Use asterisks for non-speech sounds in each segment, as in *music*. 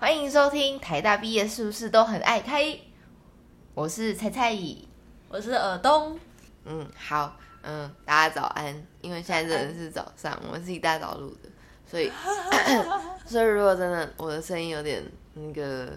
欢迎收听台大毕业是不是都很爱开？我是菜菜姨，我是尔东。嗯，好，嗯，大家早安。因为现在真的是早上，我们是一大早录的，所以 *coughs* 所以如果真的我的声音有点那个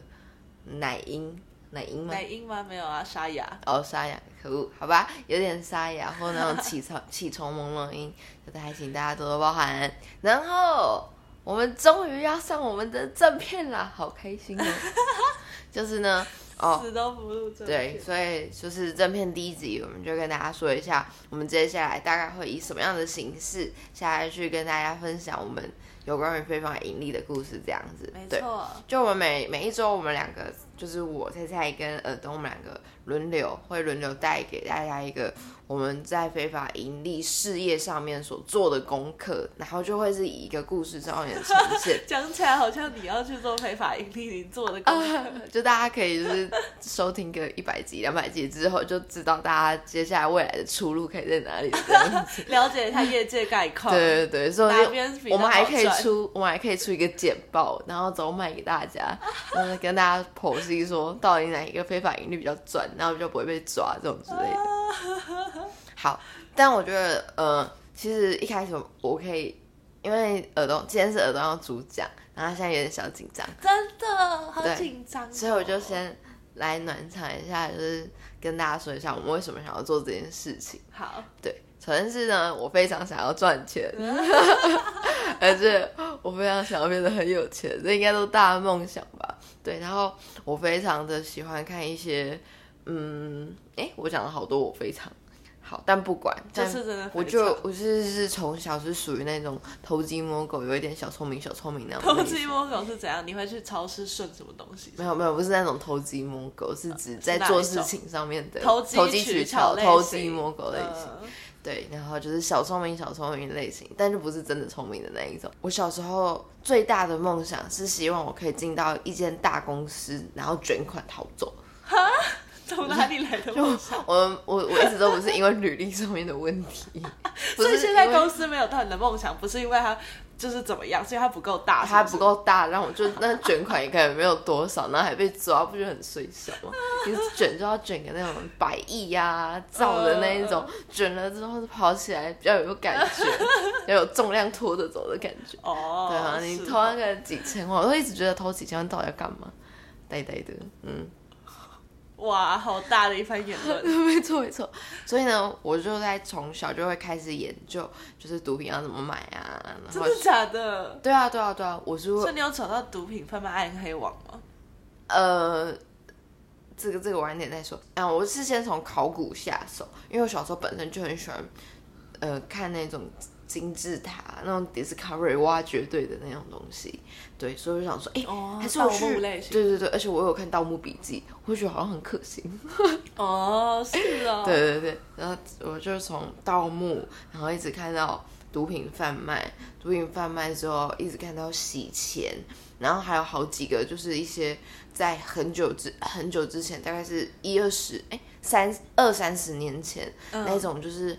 奶音，奶音吗？奶音吗？没有啊，沙哑。哦，沙哑，可恶，好吧，有点沙哑或那种起床起床朦胧音，就还请大家多多包涵。然后我们终于要上我们的正片啦，好开心哦！*laughs* 就是呢，哦，死都不录正对，所以就是正片第一集，我们就跟大家说一下，我们接下来大概会以什么样的形式下来去跟大家分享我们有关于非法盈利的故事，这样子。没错，就我们每每一周，我们两个就是我菜菜跟耳东，我们两个轮流会轮流带给大家一个我们在非法盈利事业上面所做的功课，然后就会是以一个故事上面的呈现。*laughs* 讲起来好像你要去做非法盈利，你做的功课。*laughs* 就大家可以就是收听个一百集、两百集之后，就知道大家接下来未来的出路可以在哪里这样子。*laughs* 了解一下业界概况。对对对，所以我们还可以出，我们还可以出一个简报，然后走卖给大家，然后跟大家剖析说到底哪一个非法盈利比较赚，然后就不会被抓这种之类的。好，但我觉得呃，其实一开始我可以，因为耳东今天是耳东要主讲，然后他现在有点小紧张，真的好对紧张哦。所以我就先来暖场一下，就是跟大家说一下我们为什么想要做这件事情。好，对，首先是呢，我非常想要赚钱，*laughs* 而且我非常想要变得很有钱，这应该都是大家的梦想吧？对，然后我非常的喜欢看一些，嗯，哎，我讲了好多我非常好，但不管，但就是真的。我就我是是从小是属于那种偷鸡摸狗，有一点小聪明小聪明那种。偷鸡摸狗是怎样？你会去超市顺什么东西？没有没有，不是那种偷鸡摸狗，是指在做事情上面的投投机取巧、偷型鸡摸狗类型。嗯对，然后就是小聪明、小聪明类型，但就不是真的聪明的那一种。我小时候最大的梦想是希望我可以进到一间大公司，然后卷款逃走。哈从哪里来的梦想？*laughs* 我我我一直都不是因为履历上面的问题，*laughs* 所以现在公司没有到你的梦想，不是因为它就是怎么样，所以它不够大，它不。够大，然后我就 *laughs* 那卷款也可能没有多少，然后还被抓，不就很衰小吗？*laughs* 你卷就要卷个那种百亿呀、造的那一种，卷了之后跑起来比较有感觉，*laughs* 要有重量拖着走的感觉。哦，对啊，你是偷那个几千万，我都一直觉得偷几千万到底要干嘛？呆呆的，嗯，哇，好大的一番言论。*laughs* 没错没错。所以呢，我就在从小就会开始研究，就是毒品要怎么买啊，真的假的？对啊对啊对啊，我是会所以你有找到毒品贩卖暗黑网吗？呃，这个这个晚点再说。啊，我是先从考古下手，因为我小时候本身就很喜欢，呃，看那种金字塔那种 Discovery 挖掘队的那种东西。对，所以我就想说，哎、哦还是我去，类型对对对，而且我有看《盗墓笔记》，我就觉得好像很可行。哦，是哦，对 *laughs* 对对，然后我就从盗墓，然后一直看到毒品贩卖，毒品贩卖之后一直看到洗钱，然后还有好几个就是一些在很久之很久之前，大概是一二十哎三二三十年前、嗯那种就是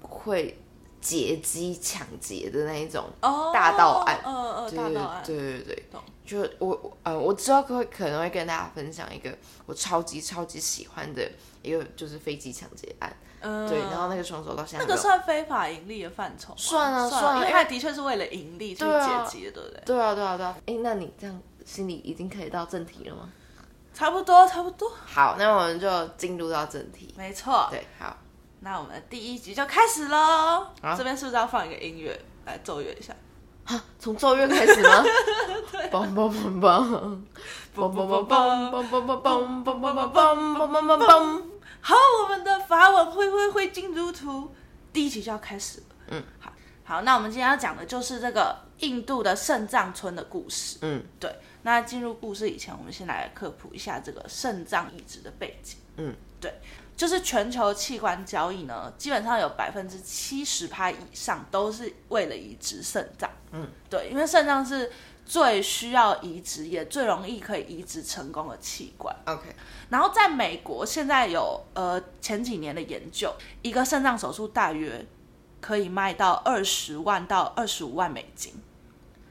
会劫机抢劫的那一种哦，大盗案。嗯嗯，对大盗案，对对对懂。就我我呃，我之后会可能会跟大家分享一个我超级超级喜欢的一个就是飞机抢劫案，嗯，对，然后那个凶手到现在那个算非法盈利的范畴，算啊算因为他的确是为了盈利去劫机的，对不对？对啊对啊对啊，哎，那你这样心里已经可以到正题了吗？差不多，差不多，好，那我们就进入到正题。没错。对，好，那我们的第一集就开始喽。好这边是不是要放一个音乐来奏乐一下？哈，从奏乐开始吗？梆梆梆梆，梆梆梆梆，梆梆梆梆，梆梆梆梆梆，梆梆梆梆。好，我们的法文会会会进入图，第一集就要开始了。嗯，好，好，那我们今天要讲的就是这个印度的肾脏村的故事。嗯，对。那进入故事以前，我们先来科普一下这个肾脏移植的背景。嗯，对，就是全球器官交易呢，基本上有百分之七十趴以上都是为了移植肾脏。嗯，对，因为肾脏是最需要移植，也最容易可以移植成功的器官。OK，然后在美国，现在有呃前几年的研究，一个肾脏手术大约可以卖到二十万到二十五万美金。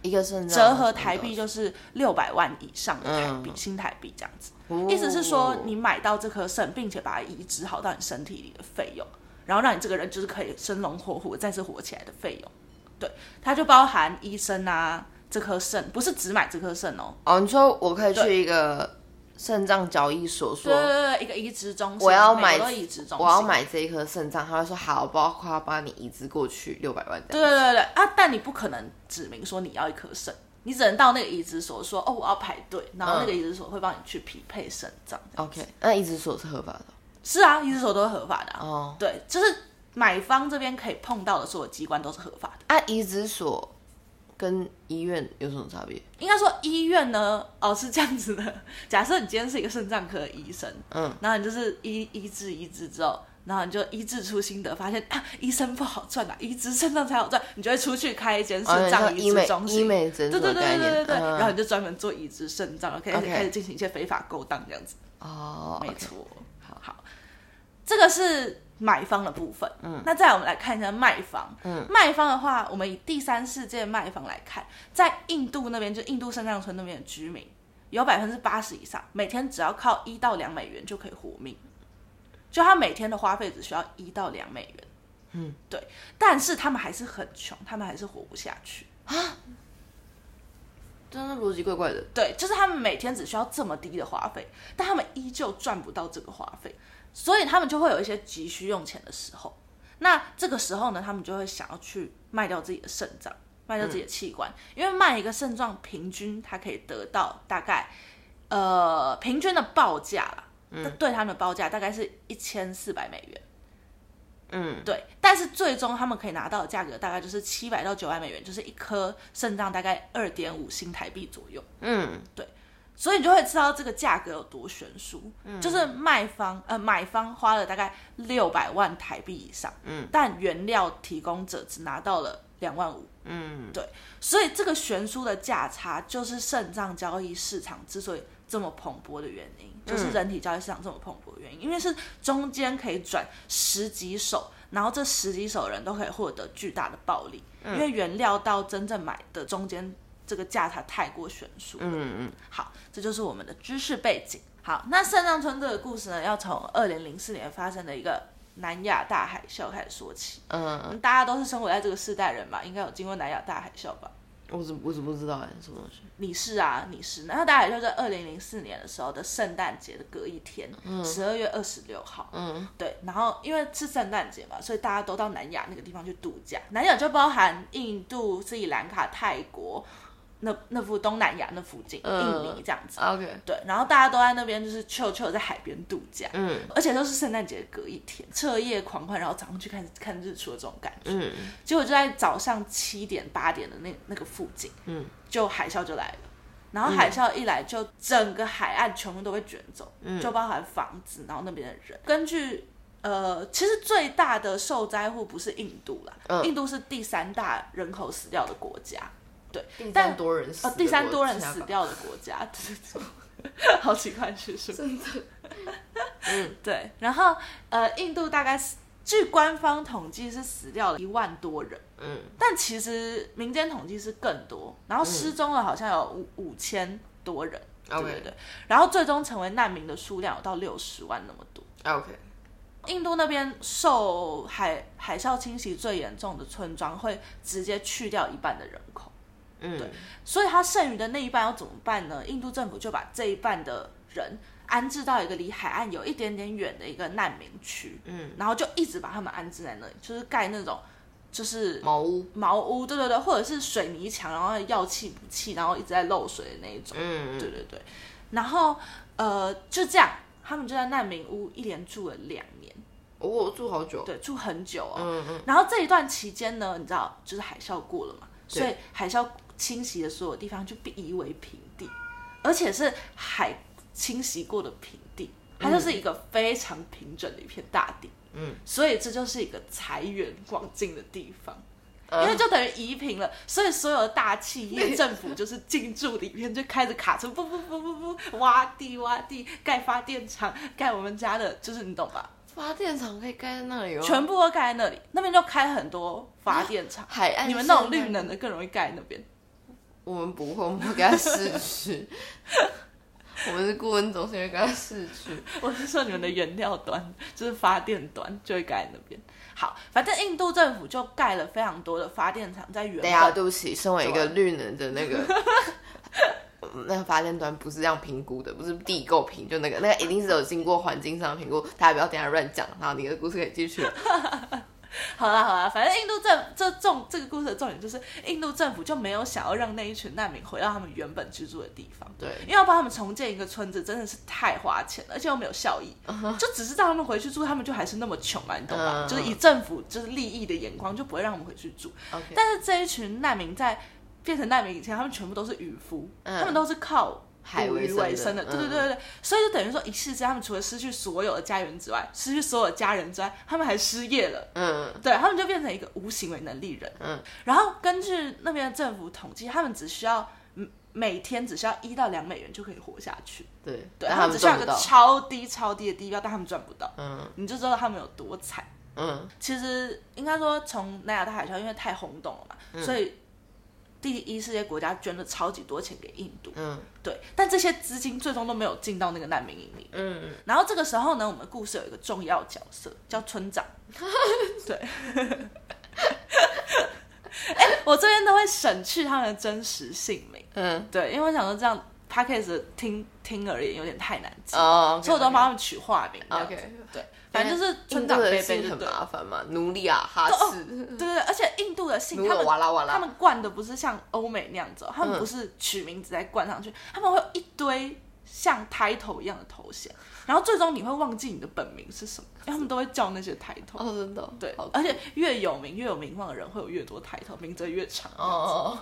一个是折合台币就是六百万以上的台币，嗯新台币这样子。哦意思是说，你买到这颗肾，并且把它移植好到你身体里的费用，然后让你这个人就是可以生龙活虎、再次活起来的费用。对，它就包含医生啊，这颗肾不是只买这颗肾哦，哦，你说我可以去一个肾脏交易所说对对对，一个移植中心，我要买美国都移植中心，我要买这一颗肾脏，他会说好，包括帮你移植过去六百万这样。对对对对啊！但你不可能指明说你要一颗肾，你只能到那个移植所说哦，我要排队，然后那个移植所会帮你去匹配肾脏。OK，那移植所是合法的是啊，移植所都是合法的、啊。哦。对，就是买方这边可以碰到的所有机关都是合法的。啊，移植所跟医院有什么差别？应该说医院呢，哦是这样子的。假设你今天是一个肾脏科的医生，嗯，然后你就是医医治医治之后，然后你就医治出心得，发现啊医生不好赚啊，移植肾脏才好赚，你就会出去开一间肾脏移植中心。医美诊对对对对对对，嗯然后你就专门做移植肾脏，可以 OK 开始进行一些非法勾当这样子。哦，没错，好，好，这个是买方的部分。嗯，那再来我们来看一下卖方。嗯，卖方的话，我们以第三世界卖方来看，在印度那边，就印度圣藏村那边的居民，有百分之八十以上，每天只要靠一到两美元就可以活命，就他每天的花费只需要一到两美元。嗯，对，但是他们还是很穷，他们还是活不下去啊。真的逻辑怪怪的。对，就是他们每天只需要这么低的花费，但他们依旧赚不到这个花费，所以他们就会有一些急需用钱的时候。那这个时候呢，他们就会想要去卖掉自己的肾脏，卖掉自己的器官，因为卖一个肾脏平均他可以得到大概呃平均的报价啦，对他们的报价大概是一千四百美元。嗯，对，但是最终他们可以拿到的价格大概就是七百到九百美元，就是一颗肾脏大概二点五新台币左右。嗯，所以你就会知道这个价格有多悬殊，就是卖方呃买方花了大概六百万台币以上，嗯，但原料提供者只拿到了两万五，嗯，对，所以这个悬殊的价差就是肾脏交易市场之所以这么蓬勃的原因，就是人体交易市场这么蓬勃的原因，因为是中间可以转十几手，然后这十几手人都可以获得巨大的暴利，因为原料到真正买的中间这个价差太过悬殊，嗯嗯，好，这就是我们的知识背景。好，那圣藏村这个故事呢，要从二零零四年发生的一个南亚大海啸开始说起。嗯，嗯，大家都是生活在这个世代人嘛，应该有经过南亚大海啸吧？我怎我怎么不知道哎，什么东西？你是啊，你是。南亚大海啸在二零零四年的时候的圣诞节的隔一天，十二、月二十六号。嗯，对，然后因为是圣诞节嘛，所以大家都到南亚那个地方去度假。南亚就包含印度、斯里兰卡、泰国那那附东南亚那附近，嗯印尼这样子。OK，对，然后大家都在那边就是秋秋在海边度假，嗯而且都是圣诞节隔一天，彻夜狂欢，然后早上去看看日出的这种感觉。嗯结果就在早上七点八点的那那个附近，嗯，就海啸就来了。然后海啸一来，就整个海岸全部都被卷走，嗯就包含房子，然后那边的人。根据呃，其实最大的受灾户不是印度啦，嗯印度是第三大人口死掉的国家，对，第但三多人死哦，第三多人死掉的国家，*laughs* 好奇怪叙述。真的，对，然后呃，印度大概是据官方统计是死掉了一万多人，嗯。但其实民间统计是更多，然后失踪了好像有五五千多人，对对对，然后最终成为难民的数量有到六十万那么多。，OK，印度那边受海海啸侵袭最严重的村庄会直接去掉一半的人口，嗯，对所以他剩余的那一半要怎么办呢？印度政府就把这一半的人安置到一个离海岸有一点点远的一个难民区，嗯，然后就一直把他们安置在那里，就是盖那种就是茅屋，茅屋，对对对，或者是水泥墙，然后要气不气，然后一直在漏水的那一种，嗯对对对，然后呃就这样，他们就在难民屋一连住了两年，哦，我住好久，对，住很久哦，嗯嗯。然后这一段期间呢，你知道，就是海啸过了嘛，所以海啸侵袭的所有地方就被夷为平地，而且是海清洗过的平地，它就是一个非常平整的一片大地。嗯，所以这就是一个财源广进的地方。嗯因为就等于移平了，所以所有的大企业、政府就是进驻里面，就开着卡车，不不不不不，挖地挖地，盖发电厂，盖我们家的，就是你懂吧？发电厂可以盖在那里哦，全部都盖在那里，那边就开很多发电厂。海岸你们那种绿能的更容易盖那边。我们不会，我们会给他试去。*laughs* 我们是顾问中心，会给他试去。*laughs* 我是说你们的原料端，就是发电端，就会盖在那边。好，反正印度政府就盖了非常多的发电厂在原。对不起，身为一个绿能的那个。*laughs* 那个发电端不是这样评估的，不是地够评，就那个那个一定是有经过环境上的评估，大家不要等一下乱讲。然后你的故事可以继续。*laughs* 好啦好啦，反正印度政这重这个故事的重点就是，印度政府就没有想要让那一群难民回到他们原本居住的地方。对因为要帮他们重建一个村子，真的是太花钱了，而且又没有效益，就只是让他们回去住，他们就还是那么穷啊，你懂吗？嗯就是以政府就是利益的眼光，就不会让他们回去住。但是这一群难民在变成难民以前，他们全部都是渔夫，嗯他们都是靠海为生的为生的。对对嗯对对对，所以就等于说一夕之间，他们除了失去所有的家园之外，失去所有的家人之外，他们还失业了。嗯对他们就变成一个无行为能力人。嗯，然后根据那边的政府统计，他们只需要嗯每天只需要一到两美元就可以活下去。对，对，但他们只需要一个。超低超低的低标，但他们赚不到，嗯你就知道他们有多惨。嗯其实应该说，从南亚大海啸因为太轰动了嘛，嗯所以第一世界国家捐了超级多钱给印度。嗯对，但这些资金最终都没有进到那个难民营里。嗯，然后这个时候呢，我们故事有一个重要角色叫村长。*laughs* 对，*laughs* 哎、我这边都会省去他们的真实姓名。嗯对，因为我想说这样 a g e 听听而言有点太难记，哦，所以我都帮他们取化名。OK，对，反正就是印村长度的贝贝就姓很。麻烦嘛，努里亚哈士，对对对，而且印度的姓，他们哇啦哇啦，他们冠的不是像欧美那样子、哦，他们嗯。不是取名字再冠上去，他们会有一堆像 title 一样的头衔，然后最终你会忘记你的本名是什么，因为他们都会叫那些 title。哦，真的哦，对而且越有名越有名望的人会有越多 title，名字越长。哦，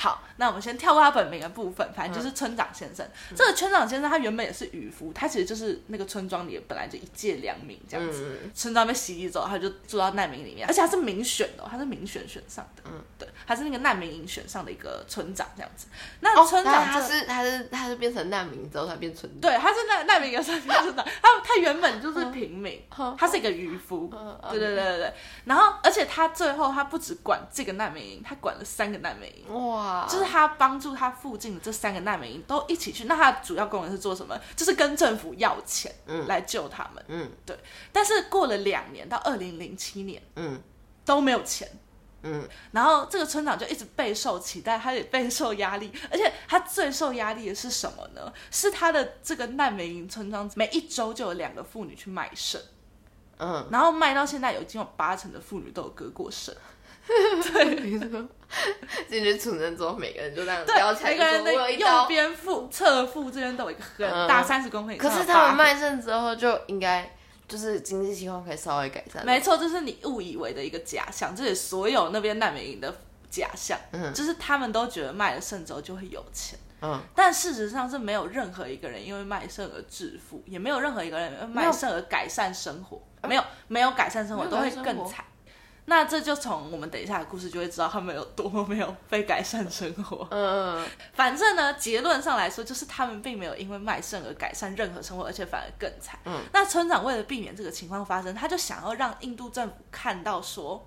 好，那我们先跳过他本名的部分，反正就是村长先生。嗯这个村长先生他原本也是渔夫，他其实就是那个村庄里本来就一介良民这样子。嗯村庄被洗礼走，他就住到难民里面，而且他是民选的哦、他是民选选上的。嗯，对，他是那个难民营选上的一个村长这样子。那哦，村长这他他是他是他是变成难民之后才变村长，对，他是难难民营村长，他他原本就是平民，*laughs* 嗯他是一个渔夫。嗯对对对对对，然后而且他最后他不只管这个难民营，他管了三个难民营。哇，就是他帮助他附近的这三个难民营都一起去，那他的主要功能是做什么？就是跟政府要钱，嗯。来救他们。嗯。对但是过了两年，到二零零七年嗯。都没有钱，嗯。然后这个村长就一直备受期待，他也备受压力，而且他最受压力的是什么呢？是他的这个难民营村庄每一周就有两个妇女去卖肾，嗯，然后卖到现在有已经有八成的妇女都有割过肾，*laughs* 你说 *laughs* 进去储能之后，每个人就这样对撩起，来每个人的右。边腹、侧腹这边都有一个很大三十公分以可。是他们卖肾之后就应该就是经济情况可以稍微改善。没错，这是你误以为的一个假象，这是所有那边难民营的假象，嗯就是他们都觉得卖了肾之后就会有钱。嗯，但事实上是没有任何一个人因为卖肾而致富，也没有任何一个人因为卖肾而改善生活，没有没有改善生活，都会更惨。那这就从我们等一下的故事就会知道他们有多么没有被改善生活。嗯反正呢，结论上来说，就是他们并没有因为卖肾而改善任何生活，而且反而更惨。嗯，那村长为了避免这个情况发生，他就想要让印度政府看到说，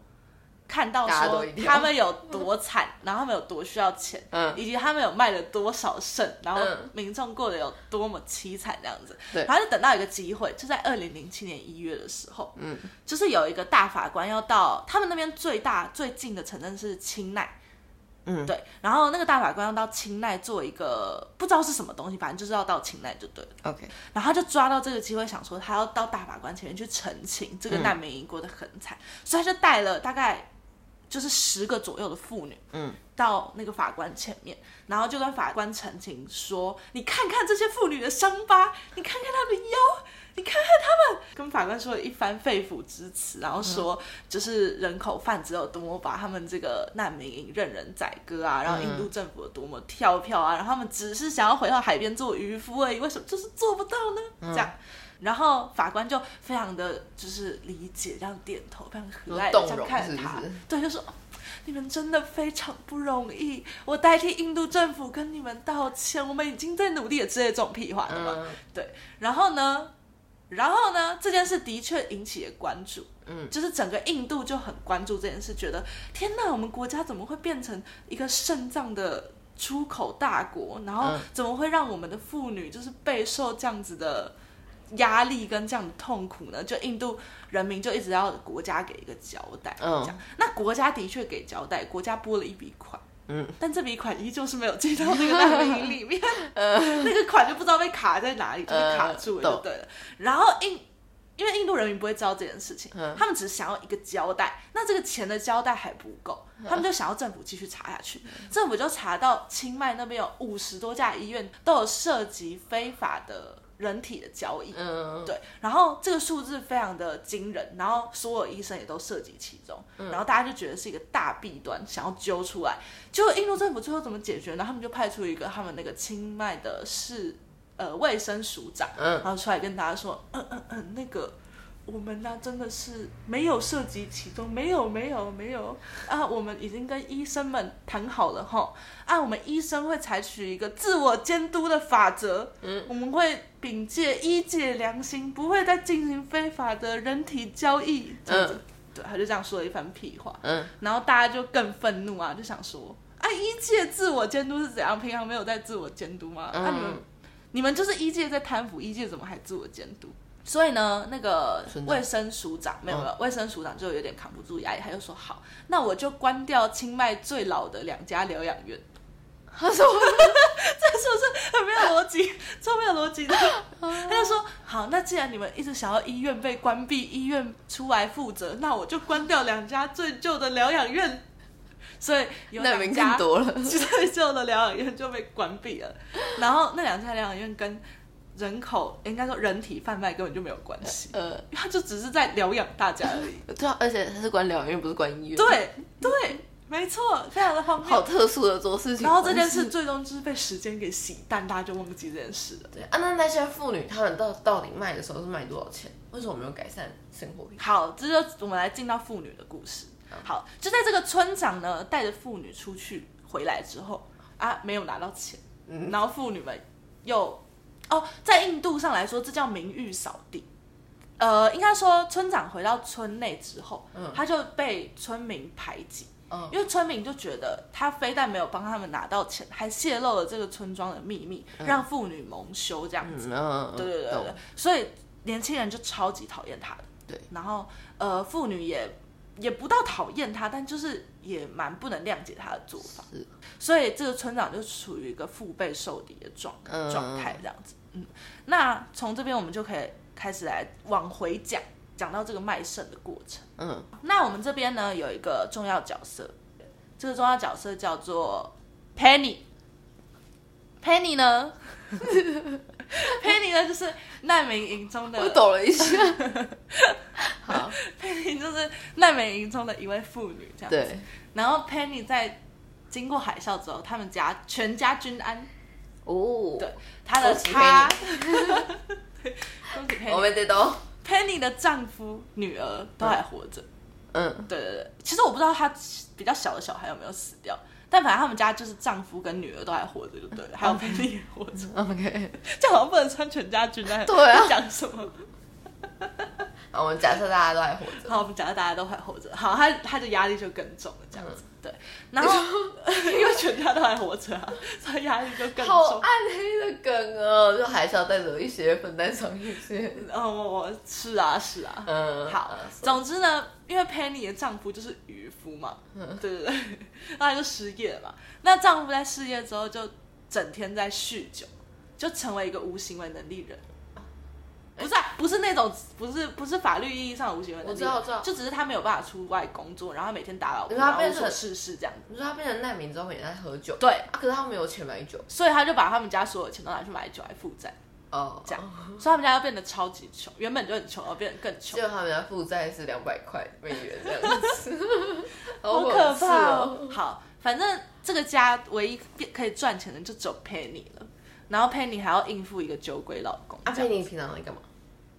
看到说他们有多惨，*laughs* 然后他们有多需要钱，嗯。以及他们有卖了多少肾，然后嗯。民众过得有多么凄惨这样子。对。然后就等到一个机会，就在二零零七年一月的时候，嗯。就是有一个大法官要到他们那边最大最近的城镇是清奈。嗯，对，然后那个大法官要到清奈做一个不知道是什么东西，反正就是要到清奈就对了。，OK，然后他就抓到这个机会，想说他要到大法官前面去澄清这个难民营过得很惨，所以他就带了大概就是十个左右的妇女，嗯，到那个法官前面，然后就跟法官澄清说：“你看看这些妇女的伤疤，你看看她的腰。”你看看她们，跟法官说了一番肺腑之词，然后说就是人口贩子有多么把他们这个难民营任人宰割啊，然后印度政府有多么跳票啊，然后他们只是想要回到海边做渔夫而已，为什么就是做不到呢？这样，然后法官就非常的就是理解，这样点头，非常和蔼的这样看着他，是不是对，就说。哦你们真的非常不容易，我代替印度政府跟你们道歉，我们已经在努力的之类的这种屁话的嘛。嗯对，然后呢，然后呢，这件事的确引起了关注，嗯，就是整个印度就很关注这件事，觉得天哪，我们国家怎么会变成一个肾脏的出口大国？然后怎么会让我们的妇女就是备受这样子的压力跟这样的痛苦呢？就印度人民就一直要国家给一个交代，这样。那国家的确给交代，国家拨了一笔款。嗯，但这笔款依旧是没有进到那个难民营里面，*laughs* 呃，*laughs* 那个款就不知道被卡在哪里，就被卡住了，就对了。然后印，因为印度人民不会知道这件事情，他们只是想要一个交代。那这个钱的交代还不够，他们就想要政府继续查下去。政府就查到清迈那边有五十多家医院都有涉及非法的。人体的交易，嗯，对，然后这个数字非常的惊人，然后所有医生也都涉及其中，然后大家就觉得是一个大弊端，想要揪出来。结果印度政府最后怎么解决呢？他们就派出一个他们那个清迈的市呃卫生署长，嗯，然后出来跟大家说，嗯嗯嗯，那个。我们呢，真的是没有涉及其中，没有，没有，没有啊！我们已经跟医生们谈好了哈，啊，我们医生会采取一个自我监督的法则，嗯，我们会秉借医界良心，不会再进行非法的人体交易，这样子，对，他就这样说了一番屁话，嗯，然后大家就更愤怒啊，就想说，啊，医界自我监督是怎样？平常没有在自我监督吗？啊，你们，你们就是医界在贪腐，医界怎么还自我监督？所以呢，那个卫生署长没有没有，卫生署长就有点扛不住压力，他就说：“好，那我就关掉清迈最老的两家疗养院。”他说：“ *laughs* 这是不是很没有逻辑？超没有逻辑的。”他就说：“好，那既然你们一直想要医院被关闭，医院出来负责，那我就关掉两家最旧的疗养院。”所以有两家 *laughs* 最旧的疗养院就被关闭了，然后那两家疗养院跟。人口应该说人体贩卖根本就没有关系，呃，他就只是在疗养大家而已。*laughs* 对啊，而且他是管疗养院，不是管医院。对对，没错，非常的荒谬。好特殊的做事情。然后这件事最终就是被时间给洗淡，大家就忘记这件事了。对啊，那那些妇女她们到到底卖的时候是卖多少钱？为什么没有改善生活品好，这就我们来进到妇女的故事。好，就在这个村长呢带着妇女出去回来之后啊，没有拿到钱，嗯然后妇女们又。哦，在印度上来说，这叫名誉扫地。呃，应该说，村长回到村内之后，嗯他就被村民排挤。嗯，因为村民就觉得他非但没有帮他们拿到钱，还泄露了这个村庄的秘密，让妇女蒙羞这样子。嗯对对对对，所以年轻人就超级讨厌他的。对，然后呃，妇女也也不到讨厌他，但就是也蛮不能谅解他的做法。是，所以这个村长就处于一个腹背受敌的状状态这样子。嗯，那从这边我们就可以开始来往回讲，讲到这个卖肾的过程。嗯，那我们这边呢有一个重要角色，这个重要角色叫做 Penny。Penny 呢，*laughs* Penny 呢就是难民营中的，我抖了一下。*laughs* 好，Penny 就是难民营中的一位妇女，这样子。对。然后 Penny 在经过海啸之后，他们家全家均安。哦，对，他的他，*laughs* 恭喜 Penny，我们得都 Penny 的丈夫、女儿都还活着。嗯，对对对，其实我不知道她比较小的小孩有没有死掉，但反正他们家就是丈夫跟女儿都还活着，就对了，还有 Penny 也活着。OK，这好像不能穿全家军啊？对啊，讲什么？我们假设大家都还活着。好，我们假设大家都还活着。好，他他的压力就更重了，这样子。对，然后 *laughs* 因为全家都还活着啊，所以压力就更重。好暗黑的梗哦，就还是要带着一些分担上一些。嗯，我是啊，是啊。嗯，好。总之呢，因为 Penny 的丈夫就是渔夫嘛，对对对，他就失业了嘛。那丈夫在失业之后，就整天在酗酒，就成为一个无行为能力人。不是，不是那种，不是，不是法律意义上的无行为能力。我知道，知道，就只是他没有办法出外工作，然后每天打扰，然后无所事事这样子。你说他变成难民之后，每天在喝酒。对，啊，可是他没有钱买酒，所以他就把他们家所有钱都拿去买酒来负债。哦，这样，所以他们家要变得超级穷，原本就很穷，而变得更穷。就他们家负债是两百块美元这样子，*laughs* 好可怕哦。好，反正这个家唯一可以赚钱的就只有 Penny 了。然后 Penny 还要应付一个酒鬼老公。啊，Penny 平常在干嘛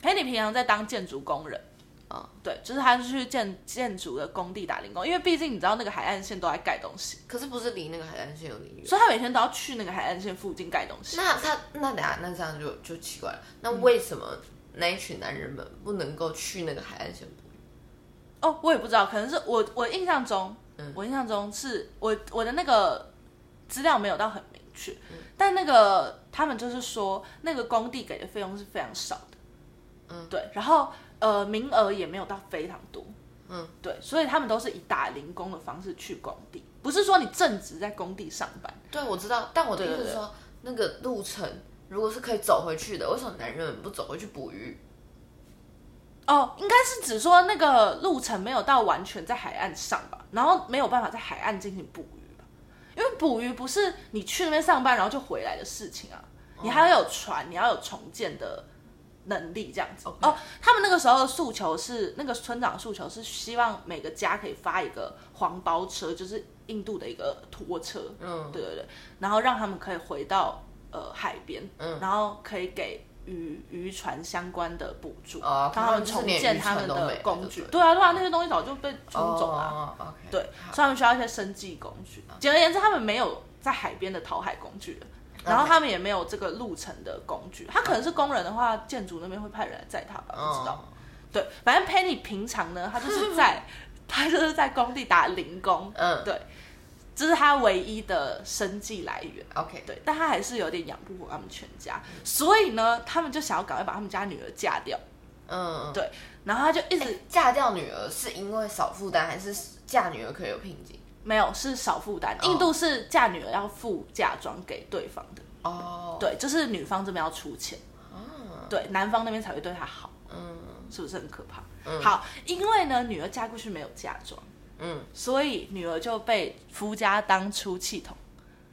？Penny 平常在当建筑工人。啊，对，就是他去建建筑的工地打零工，因为毕竟你知道那个海岸线都在盖东西。可是不是离那个海岸线有离远？所以他每天都要去那个海岸线附近盖东西。那他那等下那这样就就奇怪了。那为什么那一群男人们不能够去那个海岸线捕鱼？哦，我也不知道，可能是我我印象中，嗯我印象中是我我的那个资料没有到很明确，嗯。但那个他们就是说那个工地给的费用是非常少的，嗯，对，然后呃名额也没有到非常多，嗯，对，所以他们都是以打零工的方式去工地，不是说你正职在工地上班，对，我知道，但我的意思对对是说，那个路程如果是可以走回去的，为什么男人们不走回去捕鱼？哦，应该是指说那个路程没有到完全在海岸上吧，然后没有办法在海岸进行捕鱼。吧，因为捕鱼不是你去那边上班然后就回来的事情啊，你还要有船，你要有重建的能力这样子。哦，他们那个时候的诉求是，那个村长的诉求是希望每个家可以发一个黄包车，就是印度的一个拖车，嗯，对对对，然后让他们可以回到呃海边，嗯。然后可以给渔渔船相关的补助，哦让他们重建他们的工具。对啊，对啊，那些东西早就被冲走了啊、哦，OK，对，所以他们需要一些生计工具。简而言之，他们没有在海边的讨海工具了。然后他们也没有这个路程的工具，他可能是工人的话，建筑那边会派人来载他吧，不知道。哦对，反正 Penny 平常呢，他就是在 *laughs* 他就是在工地打零工，嗯对，这是他唯一的生计来源。，OK，对，但他还是有点养不活他们全家，所以呢，他们就想要赶快把他们家女儿嫁掉。嗯，对，然后他就一直、嫁掉女儿是因为少负担，还是嫁女儿可以有聘金？没有是少负担，印度是嫁女儿要付嫁妆给对方的，哦，，对，就是女方这边要出钱，对，男方那边才会对她好，嗯。是不是很可怕？嗯。好，因为呢，女儿嫁过去没有嫁妆，嗯所以女儿就被夫家当出气筒。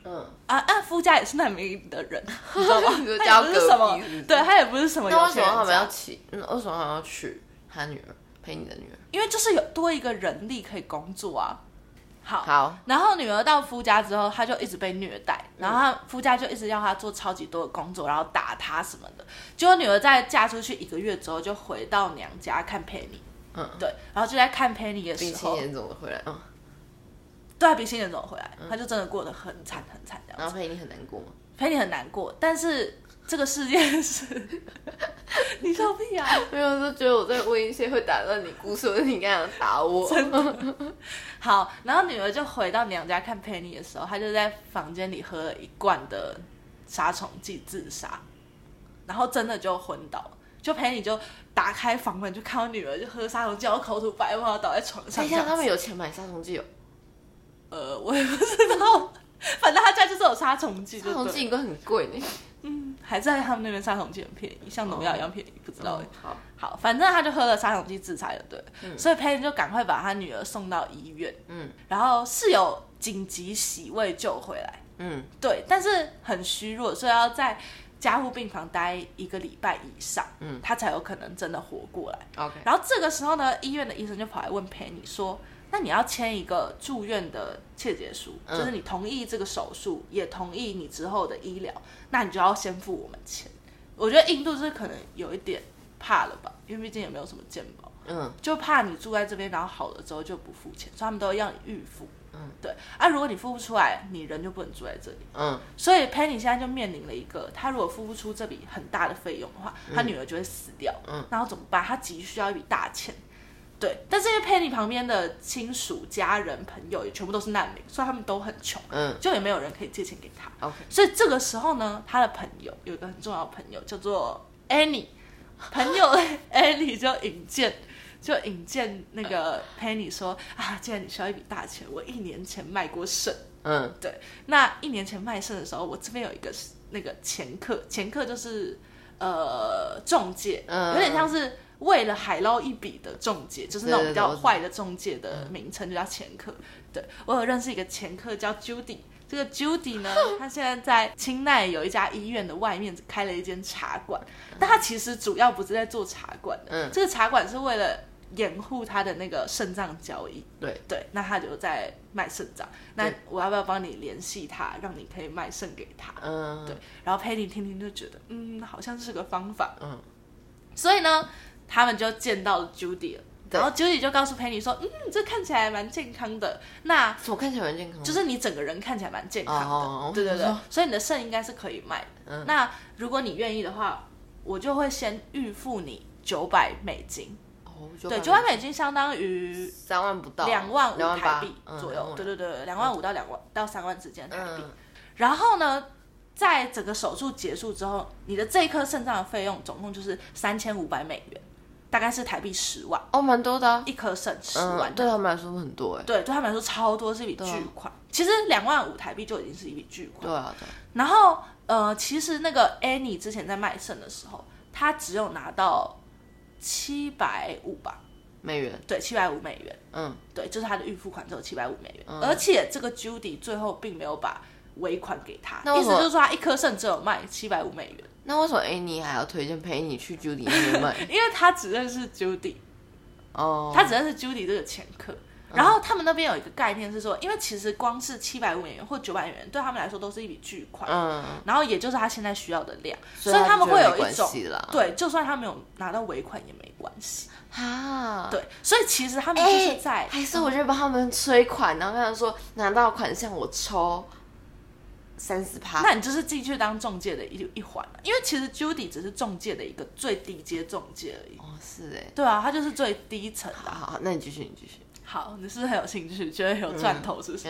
嗯，啊啊！夫家也是难民的人，你知道吗？他也不是什么对他也不是什么有那为什么他们要娶？嗯，为什么他们要娶他女儿陪你的女儿？因为就是有多一个人力可以工作啊。好，好，然后女儿到夫家之后，她就一直被虐待，然后她夫家就一直要她做超级多的工作，然后打她什么的。结果女儿在嫁出去一个月之后，就回到娘家看 Penny，嗯，对，然后就在看 Penny 的时候，冰心眼怎么回来？嗯，对啊，比新人走回来，他就真的过得很惨很惨这样子。然后陪你很难过吗？Penny 很难过，但是这个事件是，*laughs* 你笑屁啊！没有，就觉得我在问一些会打断你故事你刚想打我。好，然后女儿就回到娘家看 Penny 的时候，她就在房间里喝了一罐的杀虫剂自杀，然后真的就昏倒了。就 Penny 就打开房门，就看到女儿就喝杀虫剂，然后口吐白沫，倒在床上等一下，这样子。他们有钱买杀虫剂哦。呃，我也不知道，*laughs* 反正他家就是有杀虫剂杀虫剂应该很贵呢。嗯，还在他们那边杀虫剂很便宜，像农药一样便宜，不知道。欸。好，好，反正他就喝了杀虫剂自裁了对。嗯，所以 Penny 就赶快把他女儿送到医院，嗯。然后室友紧急洗胃救回来，嗯。对，但是很虚弱，所以要在加护病房待一个礼拜以上，嗯他才有可能真的活过来。，OK，然后这个时候呢，医院的医生就跑来问 Penny 说：“那你要签一个住院的切结书，嗯就是你同意这个手术，也同意你之后的医疗，那你就要先付我们钱。”我觉得印度是可能有一点怕了吧，因为毕竟也没有什么健保，嗯就怕你住在这边，然后好了之后就不付钱，所以他们都要你预付。嗯，对啊，如果你付不出来，你人就不能住在这里。嗯所以 Penny 现在就面临了一个，他如果付不出这笔很大的费用的话，他女儿就会死掉。嗯，然后怎么办？他急需要一笔大钱。对，但是因为 Penny 旁边的亲属、家人、朋友也全部都是难民，所以他们都很穷，嗯就也没有人可以借钱给他。，OK，所以这个时候呢，他的朋友有一个很重要的朋友叫做 Annie，朋友 *laughs* Annie 就引荐，就引荐那个 Penny 说啊，既然你需要一笔大钱，我一年前卖过肾。嗯对，那一年前卖肾的时候，我这边有一个那个前客，前客就是呃中介，嗯有点像是为了海捞一笔的中介，就是那种比较坏的中介的名称就叫前客。对我有认识一个前客叫 Judy。这个 Judy 呢，*laughs* 她现在在清奈有一家医院的外面开了一间茶馆，但她其实主要不是在做茶馆的，嗯这个茶馆是为了掩护他的那个肾脏交易，对，对，那他就在卖肾脏。那我要不要帮你联系他，让你可以卖肾给他？嗯对，然后佩妮听听就觉得，嗯，好像是个方法。嗯所以呢，他们就见到了 Judy 了。然后 Judy 就告诉佩妮说，嗯，这看起来蛮健康的。那我看起来蛮健康，就是你整个人看起来蛮健康的，哦对对对，所以你的肾应该是可以卖的。嗯那如果你愿意的话，我就会先预付你九百美金。哦，对，九百美金相当于三万不到，两万五台币左右。嗯对对对，两万五到两万到三万之间的台币。嗯，然后呢，在整个手术结束之后，你的这一颗肾脏的费用总共就是三千五百美元，大概是台币十万，哦，蛮多的啊，一颗肾十嗯，万。对他们来说很多哎，对，对他们来说超多，是一笔巨款。其实两万五台币就已经是一笔巨款。对啊，对啊，然后呃，其实那个 Annie 之前在卖肾的时候，她只有拿到七百五吧，美元，对，七百五美元，嗯，对，就是他的预付款只有七百五美元，而且这个 Judy 最后并没有把尾款给他，意思就是说他一颗肾只有卖七百五美元，那为什么 Annie 还要推荐陪你去 Judy 那边卖？*laughs* 因为他只认识 Judy，哦，他只认识 Judy 这个前客。然后他们那边有一个概念是说，因为其实光是七百五美元或九百美元对他们来说都是一笔巨款，嗯，然后也就是他现在需要的量，所以他们会有一种，对，就算他没有拿到尾款也没关系。啊，对，所以其实他们就是在、哎还是我就帮他们催款，然后跟他说拿到款项我抽。三十趴，那你就是进去当中介的一一环了，因为其实 Judy 只是中介的一个最低阶中介而已。哦是哎，对啊，他就是最低层的。好。好好，那你继续，你继续，好，你是不是很有兴趣，觉得有赚头是不是？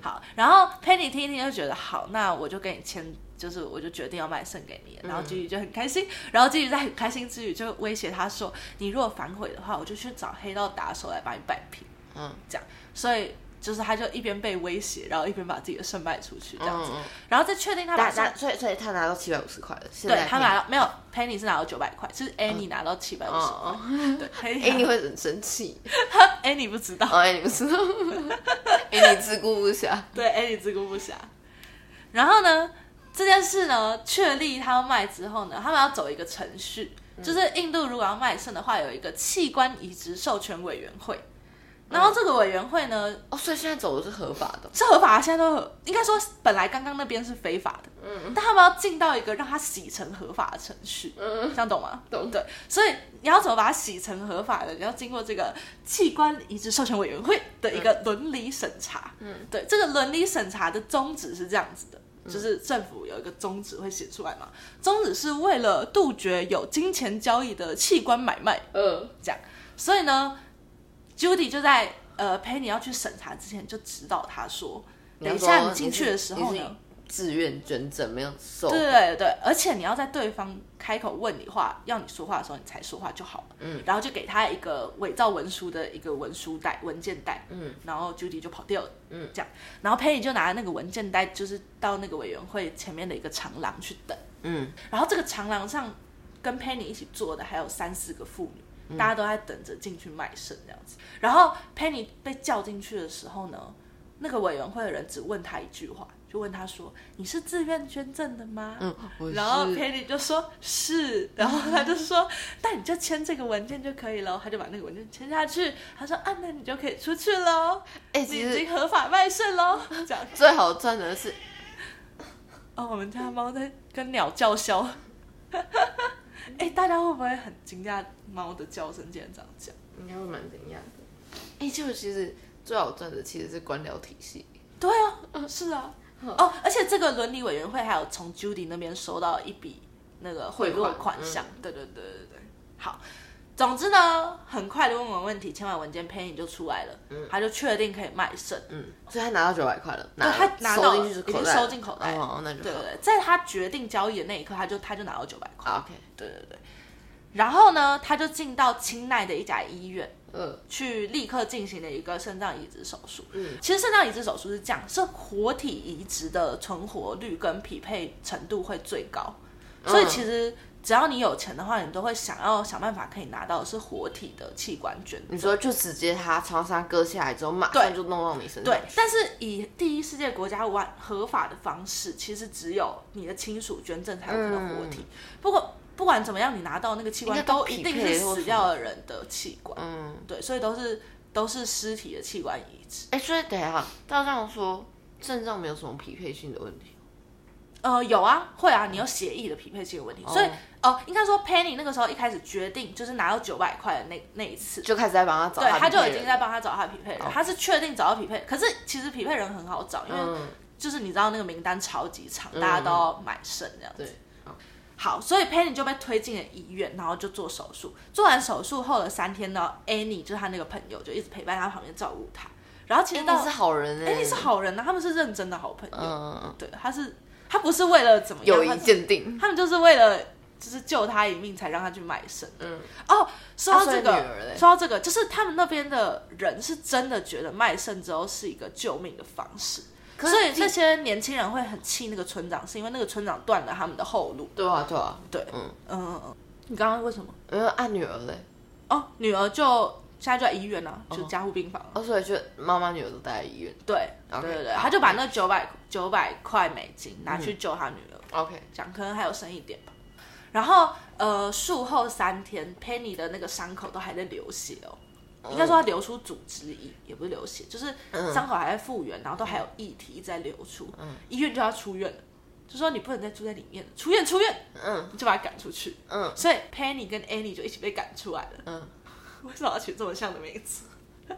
好，然后 Penny 听一听就觉得好，那我就跟你签，就是我就决定要卖肾给你，然后 Judy 就很开心，然后 Judy 在很开心之余就威胁他说，你如果反悔的话，我就去找黑道打手来把你摆平，嗯，这样，所以就是他就一边被威胁，然后一边把自己的肾卖出去这样子，然后再确定他把所以所以他拿到七百五十块了，对他拿到没有，Penny 是拿到九百块，是 Annie 拿到七百五十块。对，Annie 会很生气，*laughs* Annie 不知道，，Annie 不知道，，Annie 自顾不暇，*laughs* 对，Annie 自顾不暇。然后呢，这件事呢确立他要卖之后呢，他们要走一个程序，就是印度如果要卖肾的话，有一个器官移植授权委员会。然后这个委员会呢哦，所以现在走的是合法的，是合法的，现在都合应该说本来刚刚那边是非法的，嗯，但他们要进到一个让它洗成合法的程序，嗯，这样懂吗？懂。对，所以你要怎么把它洗成合法的？你要经过这个器官移植授权委员会的一个伦理审查，嗯，对，这个伦理审查的宗旨是这样子的。就是政府有一个宗旨会写出来嘛，宗旨是为了杜绝有金钱交易的器官买卖，嗯，这样，所以呢，Judy 就在呃 Penny 要去审查之前就指导他说，等一下你进去的时候你自愿捐赠没有收，对对对对，而且你要在对方开口问你话，要你说话的时候你才说话就好了，嗯，然后就给他一个伪造文书的一个文书袋文件袋，嗯，然后 Judy 就跑掉了，嗯，这样，然后 Penny 就拿那个文件袋，就是到那个委员会前面的一个长廊去等，嗯，然后这个长廊上跟 Penny 一起坐的还有三四个妇女，大家都在等着进去卖肾这样子。然后 Penny 被叫进去的时候呢，那个委员会的人只问他一句话，就问他说：“你是自愿捐赠的吗？”嗯，然后是 Penny 就说是，然后 *laughs* 他就说：“那你就签这个文件就可以了。”他就把那个文件签下去。他说：“啊，那你就可以出去喽，哎，你已经合法卖肾喽。”这样。*laughs* 最好赚的是，哦，我们家猫在跟鸟叫嚣。哎、大家会不会很惊讶猫的叫声竟然这样讲？应该会蛮惊讶的。哎，就其实最好赚的其实是官僚体系，对啊，是啊。哦，而且这个伦理委员会还有从 Judy 那边收到一笔那个贿赂款款项。对对对对对，好。总之呢，很快的问完问题，签完文件，Penny 就出来了，嗯。他就确定可以卖肾，嗯，所以他拿到九百块了，对拿他拿到已经收进口袋。了哦，那就对对对，在他决定交易的那一刻，他就他就拿到九百块，啊，OK，对对对。然后呢，他就进到清奈的一家医院，嗯。去立刻进行了一个肾脏移植手术。嗯，其实肾脏移植手术是这样，是活体移植的存活率跟匹配程度会最高，所以其实只要你有钱的话，你都会想要想办法可以拿到的是活体的器官捐你说就直接他超商割下来之后，马上就弄到你身上。对去，，但是以第一世界国家完合法的方式，其实只有你的亲属捐赠才有这个活体。不过不管怎么样，你拿到那个器官都一定是死掉的人的器官，嗯，对，所以都是都是尸体的器官移植。哎，所以等一下，照这样说，肾脏没有什么匹配性的问题，呃，有啊，会啊，你有协议的匹配性的问题，所以哦，应该说 Penny 那个时候一开始决定就是拿到九百块的那那一次，就开始在帮他找对，他他就已经在帮他找他匹配人，他是确定找到匹配，可是其实匹配人很好找，因为嗯，就是你知道那个名单超级长，大家都要买肾这样子。对，好，所以 Penny 就被推进了医院，然后就做手术。做完手术后的三天呢，Annie 就是他那个朋友，就一直陪伴他旁边照顾他。然后其实到你是好人哎，Annie 是好人呢、他们是认真的好朋友。嗯，对，他是他不是为了怎么样，友谊他鉴定，他们就是为了就是救他一命才让他去卖肾。嗯，哦，说到这个，说到这个，就是他们那边的人是真的觉得卖肾之后是一个救命的方式，所以那些年轻人会很气那个村长，是因为那个村长断了他们的后路。对啊对啊，对，嗯嗯嗯嗯。你刚刚为什么？因为按女儿嘞，哦，女儿就现在就在医院呢、就加护病房。哦，所以就妈妈女儿都待在医院对对对对，好他就把那九百九百块美金拿去救他女儿。，OK，这样可能还有深一点吧。然后呃，术后三天，Penny 的那个伤口都还在流血哦，应该说他流出组织液，也不是流血，就是伤口还在复原，然后都还有液体一直在流出。医院就要出院了，就说你不能再住在里面了，出院出院，嗯就把他赶出去。嗯所以 Penny 跟 Annie 就一起被赶出来了。嗯，*laughs* 为什么要取这么像的名字？*laughs*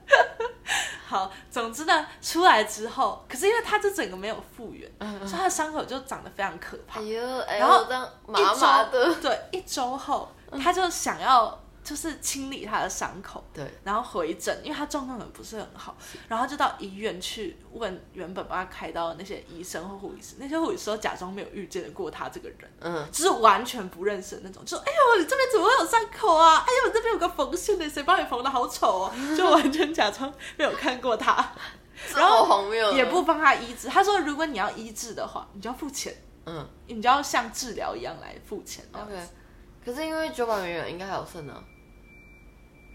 好，总之呢，出来之后，可是因为他这整个没有复原，所以他的伤口就长得非常可怕哎。呦，哎然后一麻麻周的，对，一周后他就想要就是清理他的伤口，对，然后回诊，因为他状况很不是很好，然后就到医院去问原本帮他开刀的那些医生或护理师，那些护理师都假装没有遇见过他这个人，嗯，就是完全不认识的那种，就说：“哎呦，你这边怎么会有伤口啊？哎呦，你这边有个缝线的，谁帮你缝的好丑哦！” *laughs* 就完全假装没有看过他，然后，也不帮他医治。他说：“如果你要医治的话，你就要付钱，嗯你就要像治疗一样来付钱。，OK，可是因为九百美元应该还有剩呢，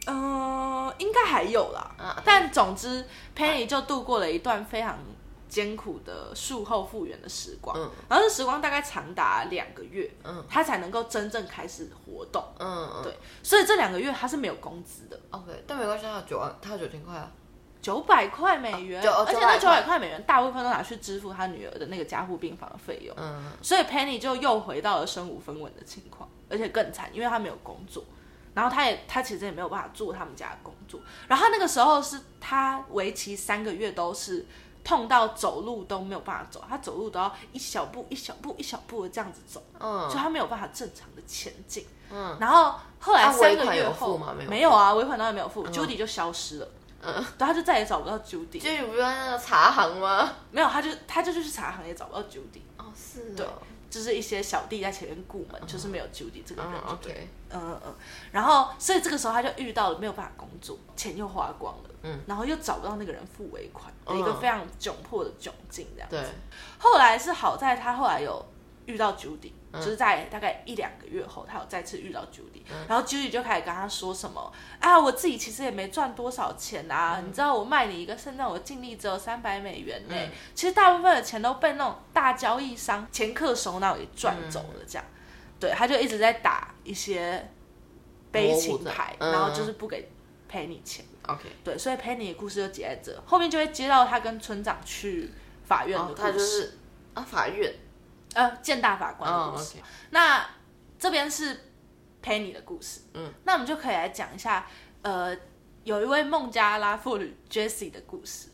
嗯，应该还有啦。啊但总之，Penny 就度过了一段非常艰苦的术后复原的时光。嗯。然后这时光大概长达两个月，嗯，他才能够真正开始活动。嗯嗯，对，所以这两个月他是没有工资的，，OK，但没关系，他有九万，他有九千块啊，九百块美元，而且那九900百块美元大部分都拿去支付他女儿的那个加护病房的费用。嗯。所以 Penny 就又回到了身无分文的情况，而且更惨，因为他没有工作，然后他也他其实也没有办法做他们家的工作，然后那个时候是他为期三个月都是痛到走路都没有办法走，他走路都要一小步一小步一小步的这样子走，嗯，所以他没有办法正常的前进。嗯，然后后来啊三个月后没有啊，尾款当然没有付、j u d y 就消失了，嗯，对，他就再也找不到 Judy，就你不是在那个茶行吗？没有，他就他就去茶行也找不到 Judy，哦，是哦，对就是一些小弟在前面顾门，就是没有 Judy 这个人嗯嗯嗯嗯，然后所以这个时候他就遇到了没有办法工作，钱又花光了，嗯，然后又找不到那个人付尾款的一个嗯。非常窘迫的窘境，这样。对，后来是好在他后来有遇到 Judy，、就是嗯在大概一两个月后，他有再次遇到 Judy，、然后 Judy 就开始跟他说什么啊，我自己其实也没赚多少钱啊，嗯。你知道我卖你一个肾脏，我净利只有三百美元呢、嗯。其实大部分的钱都被那种大交易商前客首脑给赚走了，这样，对，他就一直在打一些悲情牌，然后就是不给赔你钱。OK，对，所以 Penny 的故事就结在这，后面就会接到他跟村长去法院的哦故，事，他就是啊，法院，呃见大法官的哦故事。那这边是 Penny 的故事，嗯，那我们就可以来讲一下，呃，有一位孟加拉妇女 Jessie 的故事。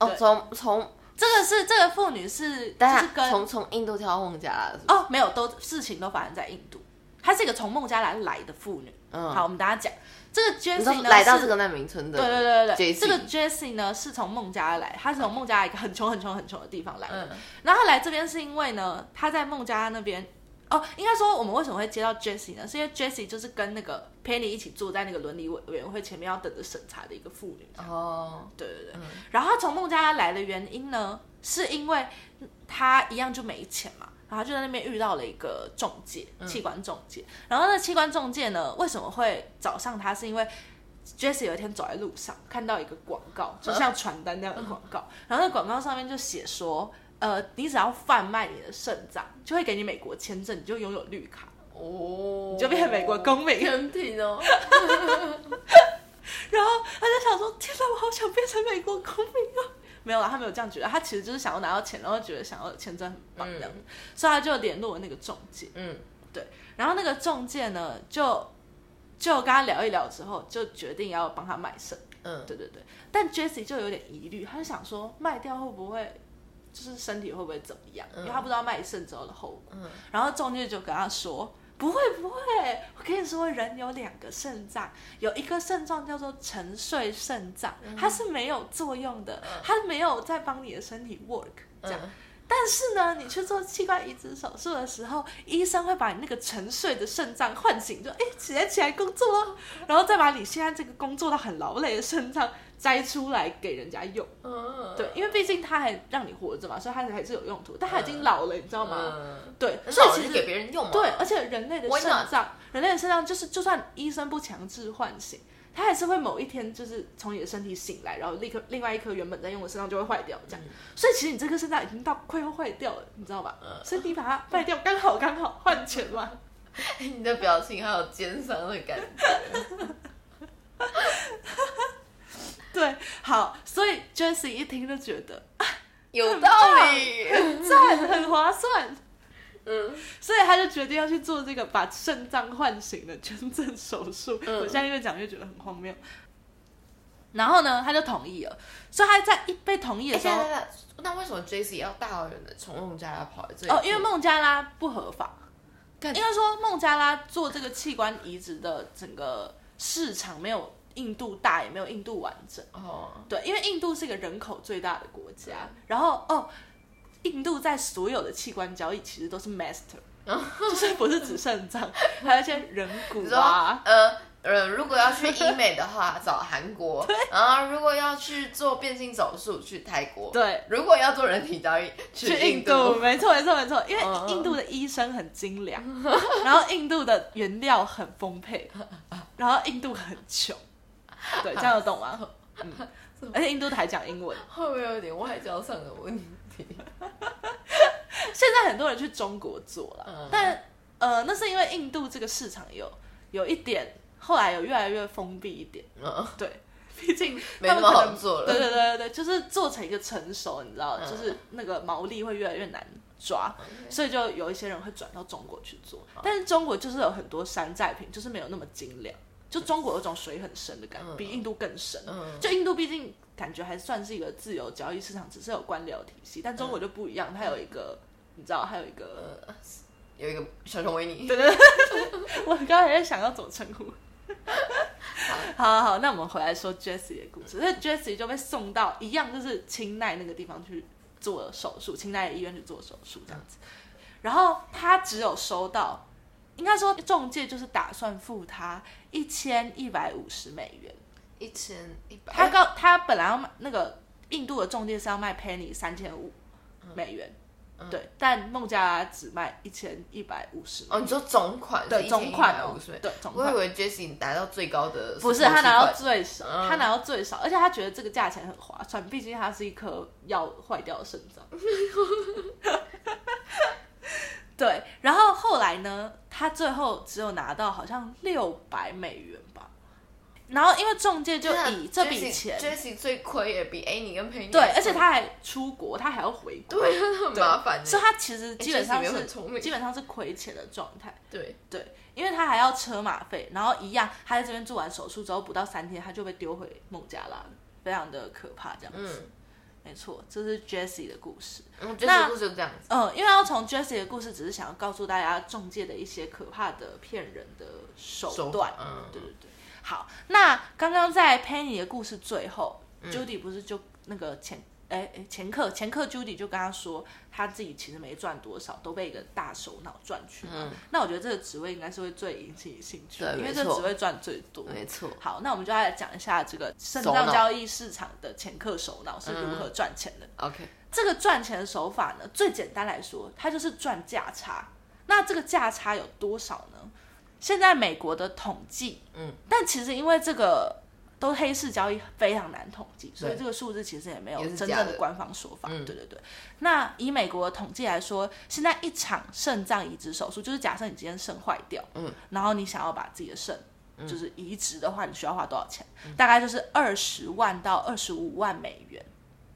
哦，从从这个是这个妇女是就等下是跟从从印度跳到孟加拉哦没有都事情都发生在印度，她是一个从孟加拉来的妇女。嗯，好，我们大家讲这个 Jessie 呢是来到这个难民村的，对对对对对，这个 Jessie 呢是从孟加拉来，她是从孟加拉一个很穷很穷很穷的地方来的。嗯然后她来这边是因为呢，她在孟加拉那边，哦，应该说我们为什么会接到 Jessie 呢？是因为 Jessie 就是跟那个 Penny 一起坐在那个伦理委委员会前面要等着审查的一个妇女。哦，对对对。然后她从孟加拉来的原因呢，是因为她一样就没钱嘛。然后就在那边遇到了一个中介，器官中介。然后那器官中介呢，为什么会找上他？是因为 Jesse 有一天走在路上，看到一个广告，就像传单那样的广告。然后那广告上面就写说，呃，你只要贩卖你的肾脏，就会给你美国签证，你就拥有绿卡。哦，你就变成美国公民天体哦，*laughs* 然后他就想说：“天哪，我好想变成美国公民哦！”没有啦，他没有这样觉得，他其实就是想要拿到钱，然后觉得想要签证很棒这样子，所以他就联络了那个中介。嗯，对然后那个中介呢，就就跟他聊一聊之后，就决定要帮他卖肾。嗯，对对对，但 Jessie 就有点疑虑，他就想说卖掉会不会就是身体会不会怎么样？因为他不知道卖肾之后的后果。嗯然后中介就跟他说：“不会不会，我跟你说，人有两个肾脏，有一个肾脏叫做沉睡肾脏，它是没有作用的，它没有在帮你的身体 work 这样。但是呢，你去做器官移植手术的时候，医生会把你那个沉睡的肾脏唤醒，就哎起来起来工作哦，然后再把你现在这个工作到很劳累的肾脏摘出来给人家用。嗯，对，因为毕竟它还让你活着嘛，所以它还是有用途。但它已经老了，你知道吗？嗯，对，所以其实给别人用嘛。对，而且人类的肾脏，人类的肾脏就是，就算医生不强制唤醒，它还是会某一天就是从你的身体醒来，然后立刻另外一颗原本在用的肾脏就会坏掉，这样。所以其实你这颗肾脏已经到快要坏掉了，你知道吧？所以你把它坏掉，刚好刚好换钱嘛。*laughs* 你的表情还有奸商的感觉。对，好，所以 Jessie 一听就觉得有道理。很赞，很划算。嗯，所以他就决定要去做这个把肾脏唤醒的捐赠手术。嗯我现在越讲越觉得很荒谬。然后呢，他就同意了。所以他在一被同意哎，的时候，那为什么 J C 要大老远的从孟加拉跑来这里？哦，因为孟加拉不合法。干应该说孟加拉做这个器官移植的整个市场没有印度大，也没有印度完整。哦，对，因为印度是一个人口最大的国家，然后哦，印度在所有的器官交易其实都是 master，*laughs* 就是不是只肾脏，*laughs* 还有一些人骨啊，呃呃，如果要去医美的话，找韩国；*laughs* 然后如果要去做变性手术，去泰国；对，如果要做人体交易，去印印度，没错没错没错，因为印度的医生很精良，然后印度的原料很丰沛，然后印度很穷，对，这样有懂吗？嗯，而且印度还讲英文，会不会有点外交上的问题？*laughs* 现在很多人去中国做了，嗯但呃，那是因为印度这个市场有有一点，后来有越来越封闭一点。嗯，对，毕竟 *laughs* 没那么好做了对对对对对，就是做成一个成熟，你知道，嗯就是那个毛利会越来越难抓，所以就有一些人会转到中国去做。但是中国就是有很多山寨品，就是没有那么精良。就中国有种水很深的感觉，嗯比印度更深。嗯就印度毕竟感觉还算是一个自由交易市场，只是有官僚体系，但中国就不一样，它有一个。你知道，还有一个，呃，有一个小熊维尼，对对对，我刚才在想要怎么称呼。好好好，那我们回来说 Jessie 的故事。那 Jessie 就被送到一样，就是清奈那个地方去做手术，清奈的医院去做手术这样子。然后他只有收到，应该说中介就是打算付他一千一百五十美元。一千一百，他告他本来要卖那个印度的中介是要卖 Penny 三千五美元，对，但孟加拉只卖一千一百五十。哦，你说总款对总款哦五十，对总款。我以为 Jessie 拿到最高的不是他拿到最少，嗯。他拿到最少，而且他觉得这个价钱很划算，毕竟它是一颗要坏掉的肾脏。*laughs* 对，然后后来呢，他最后只有拿到好像六百美元吧。然后因为中介就以这笔钱，，Jessie 最亏也比 Annie 跟 Penny 对，而且亏他还出国，他还要回国，对啊很麻烦欸，所以他其实基本上是基本上是亏钱的状态。对，对，因为他还要车马费，然后一样，他在这边做完手术之后不到三天，他就被丢回孟加拉，非常的可怕，这样子。嗯，没错，这是 Jessie 的故事。嗯那，Jessie 故事就这样子，嗯，因为要从 Jessie 的故事，只是想要告诉大家中介的一些可怕的骗人的手手段。法嗯对对对。好，那刚刚在 Penny 的故事最后、j 嗯 u d y 不是就那个前哎哎前客前客 Judy 就跟他说，他自己其实没赚多少，都被一个大首脑赚去了。嗯那我觉得这个职位应该是会最引起你兴趣，对因为这个职位赚最多。没错，好，那我们就要来讲一下这个肾脏交易市场的前客首脑是如何赚钱的。OK，这个赚钱的手法呢，最简单来说，它就是赚价差。那这个价差有多少呢？现在美国的统计，嗯，但其实因为这个都黑市交易非常难统计，所以这个数字其实也没有真正的官方说法。嗯对对对。那以美国的统计来说，现在一场肾脏移植手术，就是假设你今天肾坏掉，嗯，然后你想要把自己的肾就是移植的话，你需要花多少钱？嗯大概就是二十万到二十五万美元。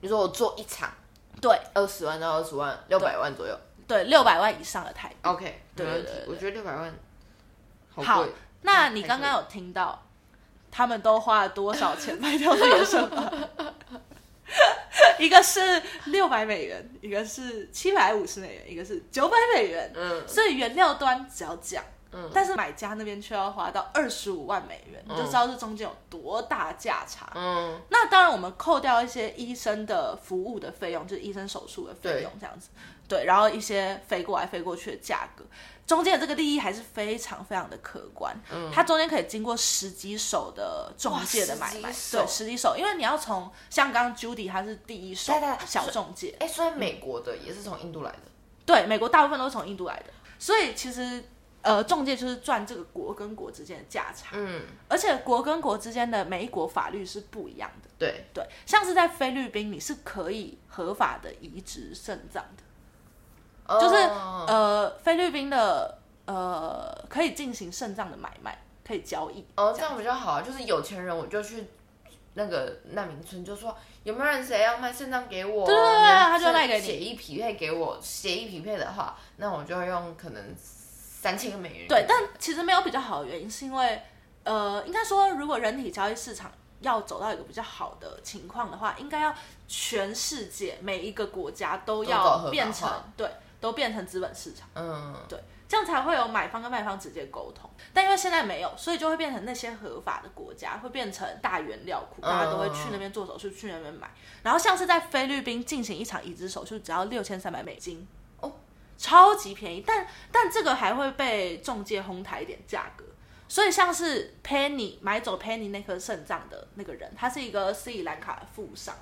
你说我做一场对二十万到二十万，六百万左右对，六百万以上的台币。，OK，对没问题对对对我觉得六百万好好，那你刚刚有听到他们都花了多少钱卖掉的肾吗？*laughs* 一个是六百美元，一个是七百五十美元，一个是九百美元。嗯所以原料端只要讲，但是买家那边却要花到二十五万美元，你就知道这中间有多大价差。嗯，那当然，我们扣掉一些医生的服务的费用，就是医生手术的费用这样子，对，然后一些飞过来飞过去的价格，中间的这个利益还是非常非常的可观。嗯，它中间可以经过十几手的中介的买卖，对，十几手，因为你要从像刚刚 Judy 他是第一手小中介，哎，所以美国的也是从印度来的，对，美国大部分都是从印度来的，所以其实。呃，中介就是赚这个国跟国之间的价差，嗯，而且国跟国之间的每一国法律是不一样的，对。对，像是在菲律宾，你是可以合法的移植肾脏的，就是呃，菲律宾的呃可以进行肾脏的买卖，可以交易，哦，这样比较好啊，就是有钱人我就去那个难民村，就说有没有人谁要卖肾脏给我，对对对，他就卖给你，协议匹配给我，协议匹配的话，那我就用可能。三千个美元。对，但其实没有比较好的原因，是因为，呃，应该说，如果人体交易市场要走到一个比较好的情况的话，应该要全世界每一个国家都要变成对，都变成资本市场。嗯，对，这样才会有买方跟卖方直接沟通。但因为现在没有，所以就会变成那些合法的国家会变成大原料库，大家都会去那边做手术，去那边买。然后像是在菲律宾进行一场移植手术，只要六千三百美金。超级便宜，但但这个还会被中介哄抬一点价格，所以像是 Penny 买走 Penny 那颗肾脏的那个人，他是一个斯里兰卡的富商，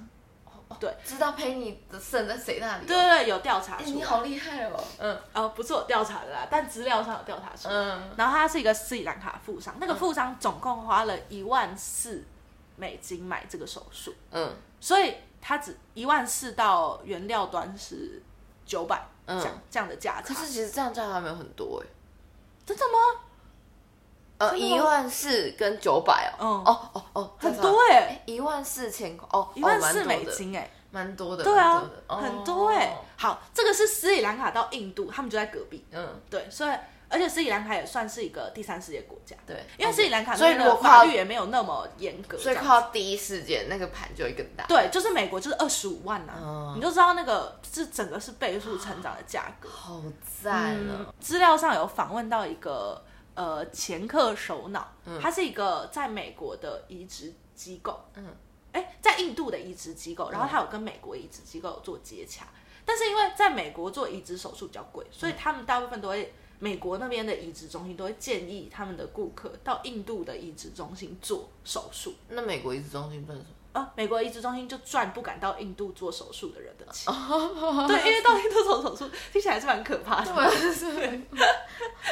对，知道 Penny 的肾在谁那里？对对对，有调查出来。你好厉害哦，嗯，哦，不是我调查的啦，但资料上有调查出。嗯，然后他是一个斯里兰卡富商，那个富商总共花了一万四美金买这个手术，嗯，所以他只一万四到原料端是九百。这样这样的价可是其实这样价差没有很多哎，真的吗？呃，一万四跟九百哦，哦哦哦，很多哎，一万四千块哦，一万四美金哎，蛮多的，对啊，很多哎。好，这个是斯里兰卡到印度，他们就在隔壁，嗯，对，所以。而且斯里兰卡也算是一个第三世界国家，对，因为斯里兰卡所以法律也没有那么严格，所以靠第一世界那个盘就会更大。对，就是美国就是二十五万呐，你就知道那个是整个是倍数成长的价格，好赞啊！资料上有访问到一个呃前客首脑，他是一个在美国的移植机构，嗯，哎，在印度的移植机构，然后他有跟美国移植机构做接洽，但是因为在美国做移植手术比较贵，所以他们大部分都会。美国那边的移植中心都会建议他们的顾客到印度的移植中心做手术。那美国移植中心赚什么？啊，美国移植中心就赚不敢到印度做手术的人的钱。*laughs* 对，因为到印度做手术听起来是蛮可怕的。*laughs* 对，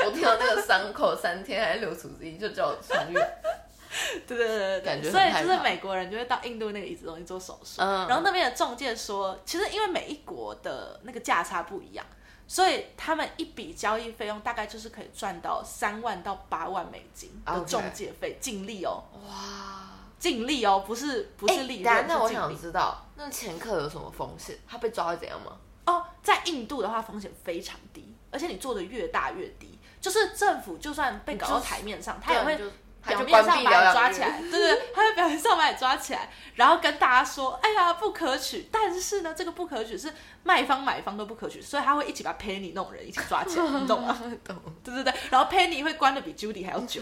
我听到那个伤口三天还是流出之就叫我穿越。*laughs* 对对对对，感觉所以就是美国人就会到印度那个移植中心做手术。嗯。然后那边的中介说，其实因为每一国的那个价差不一样。所以他们一笔交易费用大概就是可以赚到三万到八万美金的中介费，净利哦。哇，净利哦，不是不是利润。那我想知道，那前客有什么风险？他被抓会怎样吗？哦，在印度的话风险非常低，而且你做的越大越低，就是政府就算被搞到台面上，他也会。表面上把你抓起来，对对，他会表面上把你抓起来，然后跟大家说：“哎呀，不可取。”但是呢，这个不可取是卖方买方都不可取，所以他会一起把 Penny 那种人一起抓起来，你懂吗？懂。对对对，然后 Penny 会关的比 Judy 还要久，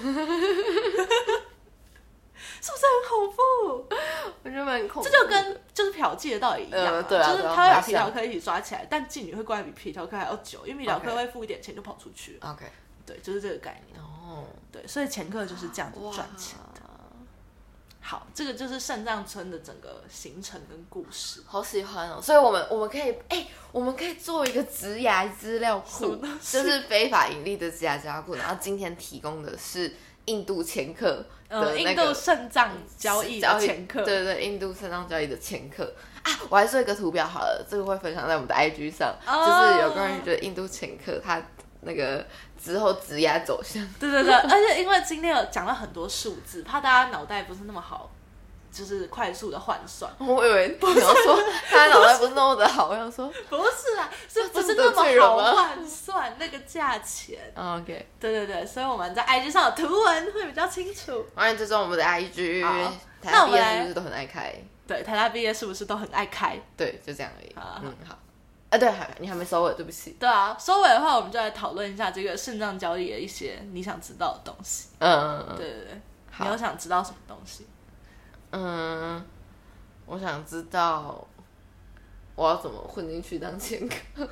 是不是很恐怖？我觉得蛮恐怖。这就跟就是嫖妓的道理一样，对就是他会把皮条客一起抓起来，但妓女会关的比皮条客还要久，因为皮条客会付一点钱就跑出去。OK，对，就是这个概念。哦，对，所以前客就是这样子赚钱的。好，这个就是肾脏村的整个行程跟故事，好喜欢哦。所以，我们我们可以，哎，我们可以做一个职涯资料库，就是非法盈利的职涯资料库。然后今天提供的是印度前客的印度肾脏交易的前客，对对，印度肾脏交易的前客啊。我还做一个图表好了，这个会分享在我们的 IG 上，就是有关于的印度前客他。那个之后直压走向，对对对，而且因为今天有讲了很多数字，怕大家脑袋不是那么好，就是快速的换算。我以为你要说他脑袋不是那么的好，我想说 *laughs* 不是啊，是不是那么好换算那个价钱？OK，对对对，所以我们在 IG 上的图文会比较清楚。欢迎追踪我们的 IG。那我们是不是都很爱开？对，台大毕业是不是都很爱开？对，就这样而已。嗯，好。哎，对，还你还没收尾，对不起。对啊，收尾的话，我们就来讨论一下这个肾脏交易的一些你想知道的东西。嗯，对对对，你有想知道什么东西？嗯，我想知道我要怎么混进去当前客。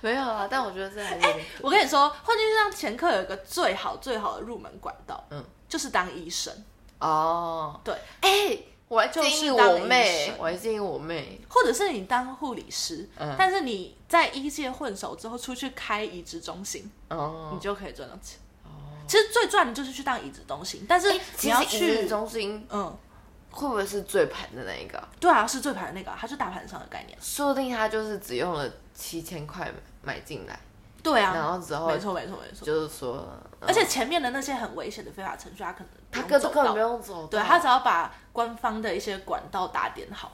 没有啊，但我觉得这还是我跟你说，混进去当前客有一个最好最好的入门管道，嗯，就是当医生。哦。对，哎，我还就是建议我妹，我还建议我妹，或者是你当护理师，嗯但是你在医界混熟之后，出去开移植中心，哦你，就可以赚到钱。哦其实最赚的就是去当移植中心，但是你要去，中心嗯，会不会是最盘的那一个啊？对啊，是最盘的那个啊、它是大盘上的概念。说不定他就是只用了七千块买买进来，对啊，然后之后没错没错没错。就是说，而且前面的那些很危险的非法程序，他可能他根根本不用走到，对他只要把官方的一些管道打点好，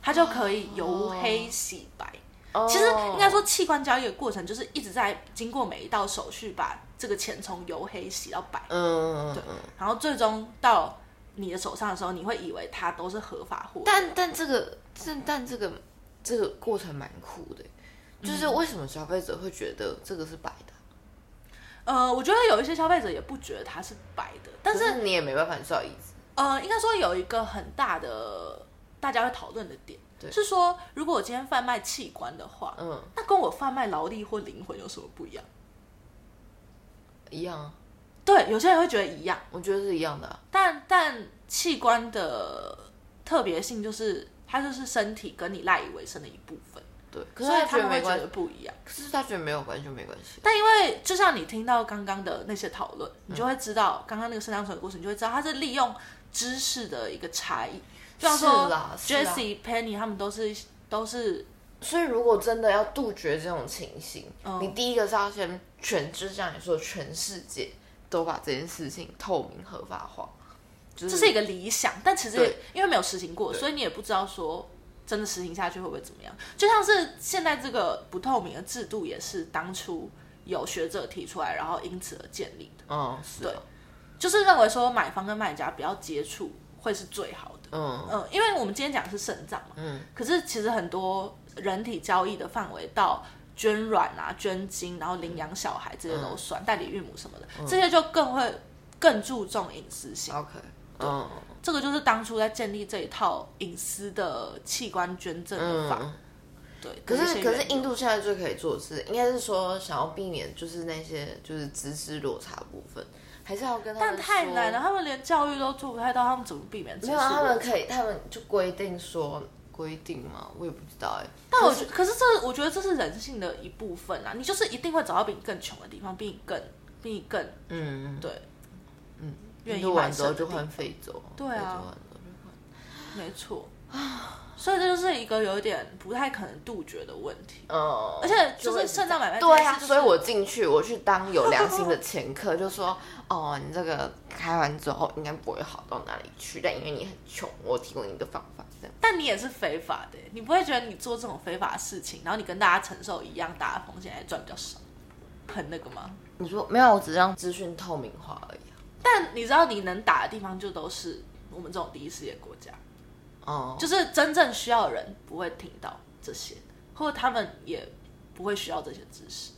他就可以由黑洗白。哦其实应该说，器官交易的过程就是一直在经过每一道手续，把这个钱从由黑洗到白，嗯，对嗯，然后最终到你的手上的时候，你会以为它都是合法货。但但这个但但这个这个过程蛮酷的，嗯就是为什么消费者会觉得这个是白的？呃，我觉得有一些消费者也不觉得它是白的，但是是你也没办法照椅子，呃，应该说有一个很大的大家会讨论的点，对是说如果我今天贩卖器官的话，嗯，那跟我贩卖劳力或灵魂有什么不一样？一样啊，对，有些人会觉得一样，我觉得是一样的啊，但但器官的特别性就是它就是身体跟你赖以为生的一部分，对，可是所以他他们会觉觉得不一样。可是他觉得没有关系就没关系，但因为就像你听到刚刚的那些讨论，你嗯就会知道刚刚那个肾脏水的故事，你就会知道它是利用知识的一个差异。就像说是啦是啦 Jesse、Penny 他们都是都是所以如果真的要杜绝这种情形，嗯你第一个是要先全，就像你说的，全世界都把这件事情透明合法化，就这是一个理想，但其实对。因为没有实行过，所以你也不知道说真的实行下去会不会怎么样。就像是现在这个不透明的制度，也是当初有学者提出来，然后因此而建立的，嗯，是对，就是认为说买方跟卖家不要接触会是最好的。嗯。嗯，因为我们今天讲的是肾脏嘛，嗯，可是其实很多人体交易的范围到捐卵啊、捐精，然后领养小孩这些都算，代理孕母什么的，这些就更会更注重隐私性。OK，嗯这个就是当初在建立这一套隐私的器官捐赠的法，嗯。对。可是可是印度现在最可以做的是，应该是说想要避免就是那些就是知识落差部分，还是要跟他们但太说难了，。他们连教育都做不太到，他们怎么避免知没有？他们可以，他们就规定说规定吗，我也不知道哎、但我觉可是这，我觉得这是人性的一部分啊。你就是一定会找到比你更穷的地方，比你更比你更嗯，对，嗯，愿意完之后就换非洲，对啊没错啊所以这就是一个有点不太可能杜绝的问题。嗯，而且就是肾脏买卖这对啊，所以我进去，我去当有良心的 *laughs* 前客，就说哦，你这个开完之后应该不会好到哪里去，但因为你很穷，我提供你一个方法，这样。但你也是非法的，你不会觉得你做这种非法的事情，然后你跟大家承受一样大的风险，还赚比较少，很那个吗？你说没有，我只是让资讯透明化而已啊。但你知道你能打的地方就都是我们这种第一世界国家，哦，就是真正需要的人不会听到这些，或者他们也不会需要这些知识。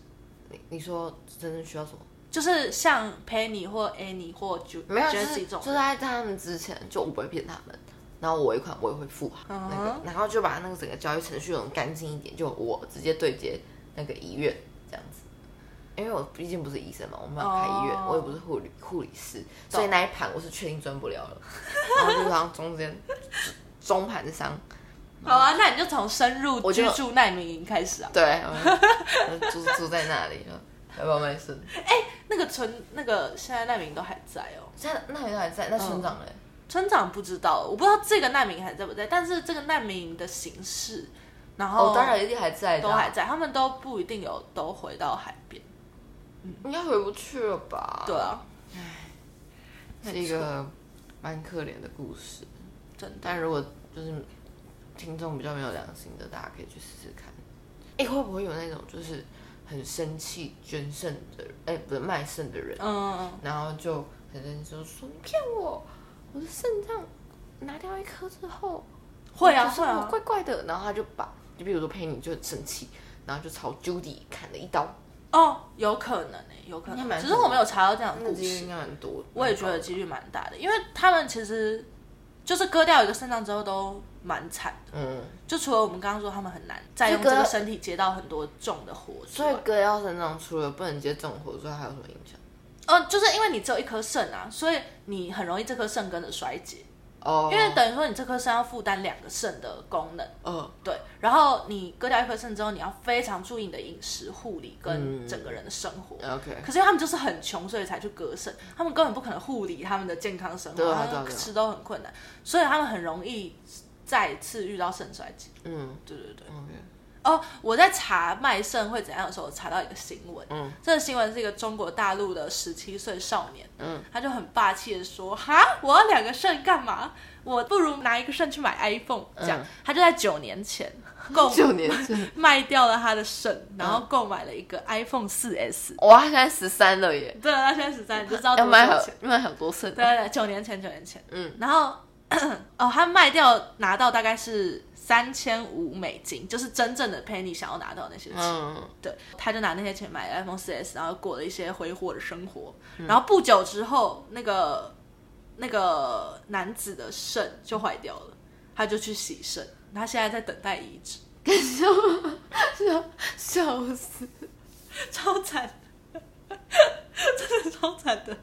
你你说真正需要什么？就是像 Penny 或 Annie 或有，就 Jessie 是这种就是在他们之前，就我不会骗他们，然后我尾款我也会付好那个，然后就把那个整个交易程序弄干净一点，就我直接对接那个医院这样子。因为我毕竟不是医生嘛，我没有开医院哦我也不是护理护理师，所以那一盘我是确定赚不了了。*laughs* 然后就让中间中盘商，好啊，那你就从深入居住难民营开始啊。对，住 *laughs* 住在那里了，要不要卖肾？那个村那个现在难民都还在哦，现在那里都还在，那村长嘞？村长不知道，我不知道这个难民还在不在，但是这个难民营的形式，然后哦，当然一定还在都还在，他们都不一定有都回到海边。应该回不去了吧？对啊，是一个蛮可怜的故事。真的。但如果就是听众比较没有良心的，大家可以去试试看。哎、会不会有那种就是很生气捐肾的人，哎、不是卖肾的人，嗯，然后就很生气，就说你骗我，我的肾脏拿掉一颗之后，会啊会啊怪怪的，然后他就把就比如说佩妮就很生气，然后就朝 Judy 砍了一刀，哦，有可能呢、有可能。只是我没有查到这样的故事应，该蛮多。我也觉得几率蛮大的，因为他们其实就是割掉一个肾脏之后都蛮惨的。嗯，就除了我们刚刚说他们很难再用这个这个身体接到很多重的活，所以割掉肾脏除了不能接重活之外，还有什么影响？哦，就是因为你只有一颗肾啊，所以你很容易这颗肾跟着衰竭，哦，因为等于说你这颗肾要负担两个肾的功能。嗯，对，然后你割掉一颗肾之后，你要非常注意你的饮食护理跟嗯整个人的生活。OK，可是因为他们就是很穷，所以才去割肾，他们根本不可能护理他们的健康生活，他对啊对啊对啊们吃都很困难，所以他们很容易再次遇到肾衰竭。嗯对对对。哦，我在查卖肾会怎样的时候，我查到一个新闻。嗯，这个新闻是一个中国大陆的十七岁少年，嗯，他就很霸气的说：“哈，我要两个肾干嘛？我不如拿一个肾去买 iPhone。”这样，嗯他就在九年前购 *laughs* 九年前，*laughs* 卖掉了他的肾，然嗯后购买了一个 iPhone 四 S。哇，他现在十三了耶，对，他现在十三，你就知道要卖好多少钱。卖好多肾，对对对，九年前，九年前，嗯，然后 *clears throat* 哦，他卖掉拿到大概是三千五美金，就是真正的 Penny 想要拿到那些钱。嗯，对，他就拿那些钱买 iPhone 4S，然后过了一些挥霍的生活。嗯然后不久之后，那个那个男子的肾就坏掉了，他就去洗肾，他现在在等待移植，笑死，超惨的，*laughs* 真的超惨的。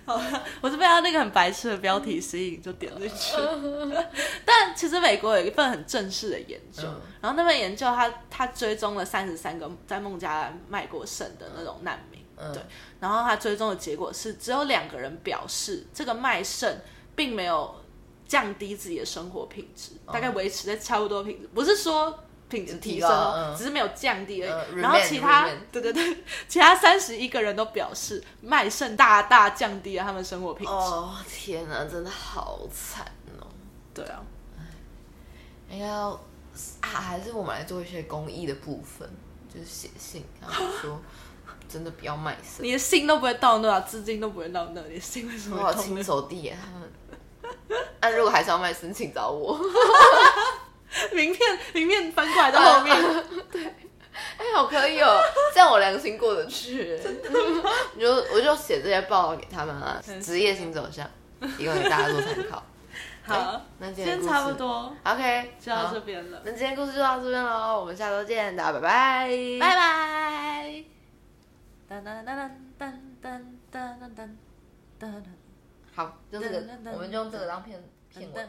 *laughs* 好了，我是被他那个很白痴的标题吸引，就点进去。*laughs* 但其实美国有一份很正式的研究，嗯然后那份研究他他追踪了三十三个在孟加拉卖过肾的那种难民，嗯对，然后他追踪的结果是只有两个人表示这个卖肾并没有降低自己的生活品质，大概维持在差不多品质，不是说。品质提升只是没有降低而已。嗯然后其他对对对，其他三十一个人都表示卖肾大大降低了他们生活品质。哦，天哪，真的好惨哦。对啊，应该要啊，还是我们来做一些公益的部分，就是写信，然后说 *laughs* 真的不要卖肾，你的信都不会到那啊，资金都不会到那，你的信为什么我好亲？手递给他们。那、如果还是要卖肾，请找我。*laughs* *laughs* 名片名片翻过来到后面，哎、好可以哦，*laughs* 这样我良心过得去。真的我就我就写这些报告给他们啊，职业新走向，提供给大家做参考。*laughs* 好，那今天差不多 OK，就到好这边了，那今天故事就到这边喽，我们下周见，大家拜拜，拜拜。噔噔噔噔噔噔噔噔噔噔好，就这个噔噔，噔我们就用这个当片片尾。